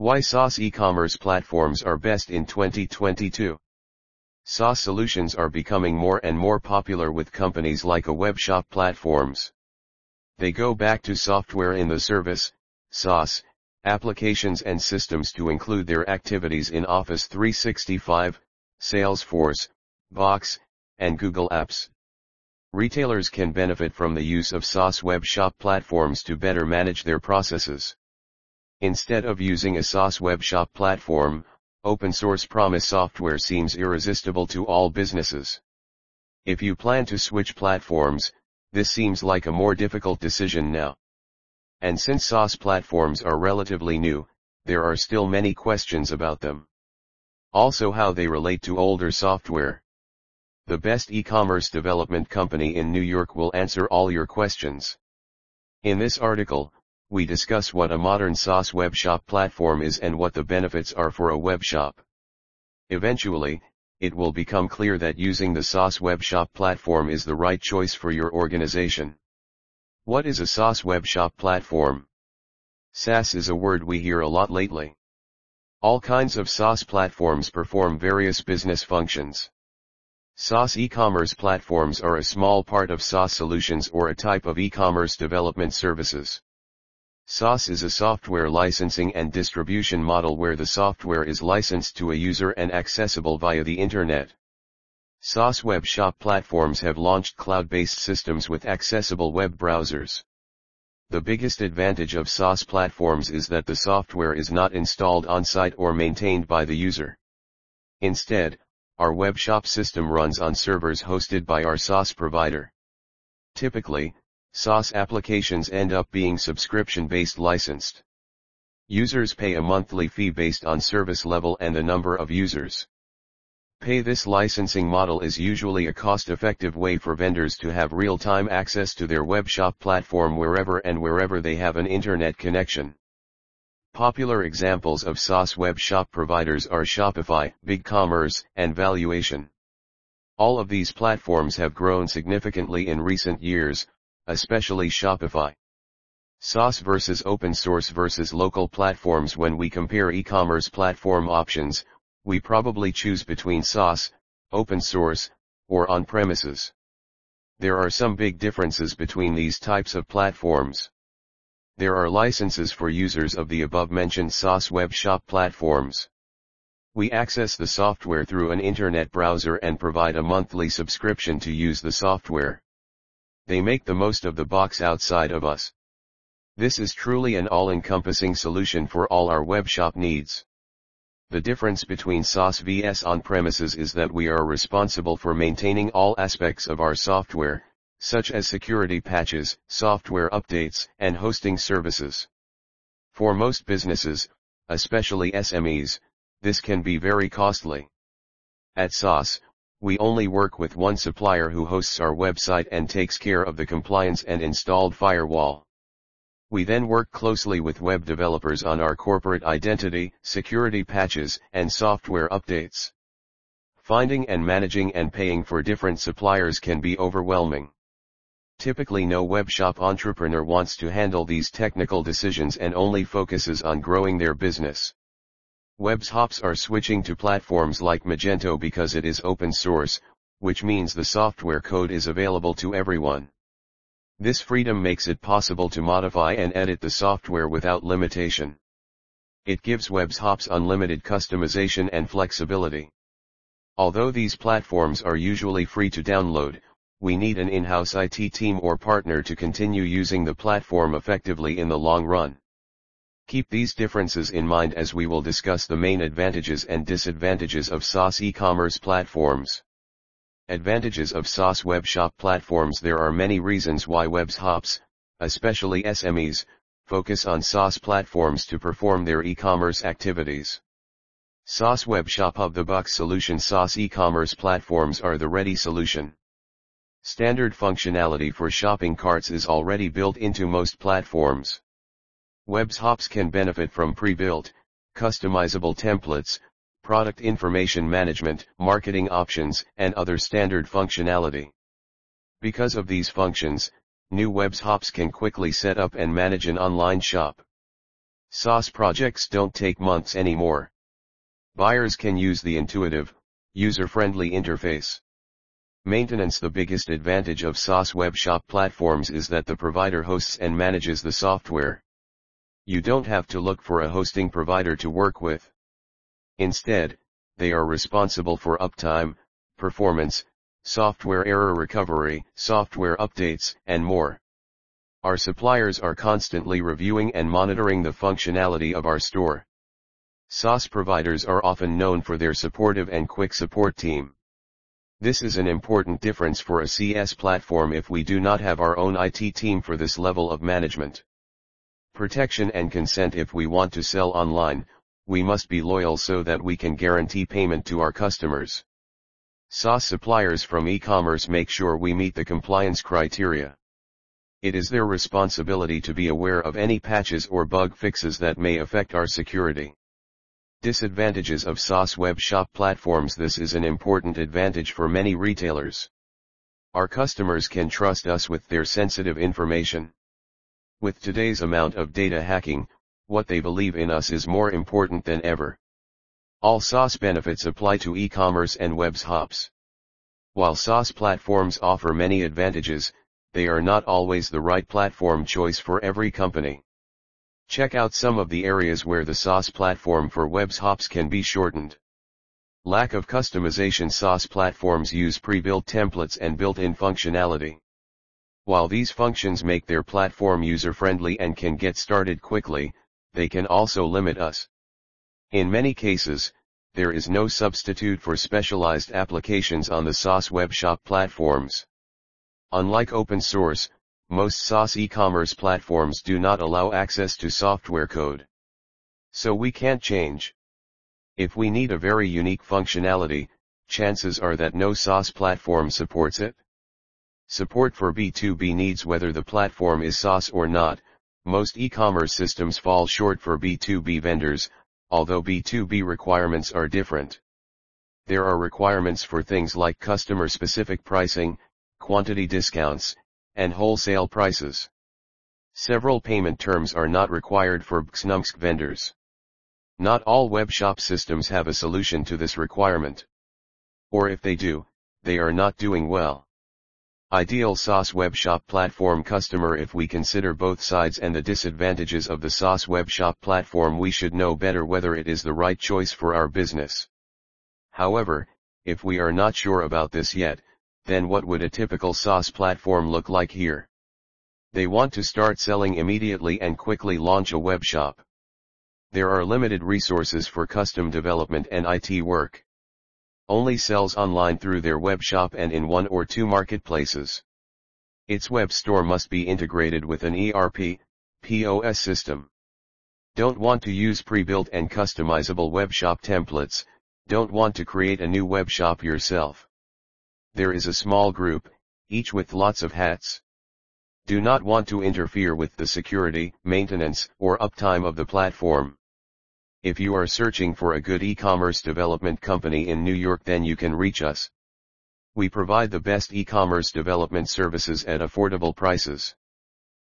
Why SaaS e-commerce platforms are best in 2022. SaaS solutions are becoming more and more popular with companies like a web shop platforms. They go back to software in the service, SaaS, applications and systems to include their activities in Office 365, Salesforce, Box, and Google Apps. Retailers can benefit from the use of SaaS web shop platforms to better manage their processes. Instead of using a SaaS web shop platform, open source Promise software seems irresistible to all businesses. If you plan to switch platforms, this seems like a more difficult decision now. And since SaaS platforms are relatively new, there are still many questions about them. Also how they relate to older software. The best e-commerce development company in New York will answer all your questions. In this article, we discuss what a modern SaaS web shop platform is and what the benefits are for a web shop. Eventually, it will become clear that using the SaaS web shop platform is the right choice for your organization. What is a SaaS web shop platform? SaaS is a word we hear a lot lately. All kinds of SaaS platforms perform various business functions. SaaS e-commerce platforms are a small part of SaaS solutions or a type of e-commerce development services. SaaS is a software licensing and distribution model where the software is licensed to a user and accessible via the internet. SaaS web shop platforms have launched cloud-based systems with accessible web browsers. The biggest advantage of SaaS platforms is that the software is not installed on-site or maintained by the user. Instead, our web shop system runs on servers hosted by our SaaS provider. Typically, SaaS applications end up being subscription-based licensed. Users pay a monthly fee based on service level and the number of users. Pay this licensing model is usually a cost-effective way for vendors to have real-time access to their web shop platform wherever and wherever they have an internet connection. Popular examples of SaaS web shop providers are Shopify, BigCommerce, and Volusion. All of these platforms have grown significantly in recent years, especially Shopify. SaaS versus open source versus local platforms When we compare e-commerce platform options, we probably choose between SaaS, open source, or on-premises. There are some big differences between these types of platforms. There are licenses for users of the above-mentioned SaaS web shop platforms. We access the software through an internet browser and provide a monthly subscription to use the software. They make the most of the box outside of us. This is truly an all-encompassing solution for all our web shop needs. The difference between SaaS vs on-premises is that we are responsible for maintaining all aspects of our software, such as security patches, software updates, and hosting services. For most businesses, especially SMEs, this can be very costly. At SaaS, we only work with one supplier who hosts our website and takes care of the compliance and installed firewall. We then work closely with web developers on our corporate identity, security patches, and software updates. Finding and managing and paying for different suppliers can be overwhelming. Typically no webshop entrepreneur wants to handle these technical decisions and only focuses on growing their business. Webshops are switching to platforms like Magento because it is open source, which means the software code is available to everyone. This freedom makes it possible to modify and edit the software without limitation. It gives webshops unlimited customization and flexibility. Although these platforms are usually free to download, we need an in-house IT team or partner to continue using the platform effectively in the long run. Keep these differences in mind as we will discuss the main advantages and disadvantages of SaaS e-commerce platforms. Advantages of SaaS web shop platforms There are many reasons why webshops, especially SMEs, focus on SaaS platforms to perform their e-commerce activities. SaaS web shop of the box solution SaaS e-commerce platforms are the ready solution. Standard functionality for shopping carts is already built into most platforms. Webshops can benefit from pre-built, customizable templates, product information management, marketing options, and other standard functionality. Because of these functions, new webshops can quickly set up and manage an online shop. SaaS projects don't take months anymore. Buyers can use the intuitive, user-friendly interface. Maintenance The biggest advantage of SaaS web shop platforms is that the provider hosts and manages the software. You don't have to look for a hosting provider to work with. Instead, they are responsible for uptime, performance, software error recovery, software updates, and more. Our suppliers are constantly reviewing and monitoring the functionality of our store. SaaS providers are often known for their supportive and quick support team. This is an important difference for a CS platform if we do not have our own IT team for this level of management. Protection and consent If we want to sell online, we must be loyal so that we can guarantee payment to our customers. SaaS suppliers from e-commerce make sure we meet the compliance criteria. It is their responsibility to be aware of any patches or bug fixes that may affect our security. Disadvantages of SaaS web shop platforms This is an important advantage for many retailers. Our customers can trust us with their sensitive information. With today's amount of data hacking, what they believe in us is more important than ever. All SaaS benefits apply to e-commerce and web shops. While SaaS platforms offer many advantages, they are not always the right platform choice for every company. Check out some of the areas where the SaaS platform for web shops can be shortened. Lack of customization SaaS platforms use pre-built templates and built-in functionality. While these functions make their platform user-friendly and can get started quickly, they can also limit us. In many cases, there is no substitute for specialized applications on the SaaS web shop platforms. Unlike open source, most SaaS e-commerce platforms do not allow access to software code. So we can't change. If we need a very unique functionality, chances are that no SaaS platform supports it. Support for B2B needs whether the platform is SaaS or not, most e-commerce systems fall short for B2B vendors, although B2B requirements are different. There are requirements for things like customer-specific pricing, quantity discounts, and wholesale prices. Several payment terms are not required for XNUMSC vendors. Not all web shop systems have a solution to this requirement. Or if they do, they are not doing well. Ideal SaaS web shop platform customer If we consider both sides and the disadvantages of the SaaS web shop platform we should know better whether it is the right choice for our business. However, if we are not sure about this yet, then what would a typical SaaS platform look like here? They want to start selling immediately and quickly launch a web shop. There are limited resources for custom development and IT work. Only sells online through their web shop and in one or two marketplaces. Its web store must be integrated with an ERP, POS system. Don't want to use pre-built and customizable web shop templates, don't want to create a new web shop yourself there is a small group, each with lots of hats. Do not want to interfere with the security, maintenance, or uptime of the platform. If you are searching for a good e-commerce development company in New York then you can reach us. We provide the best e-commerce development services at affordable prices.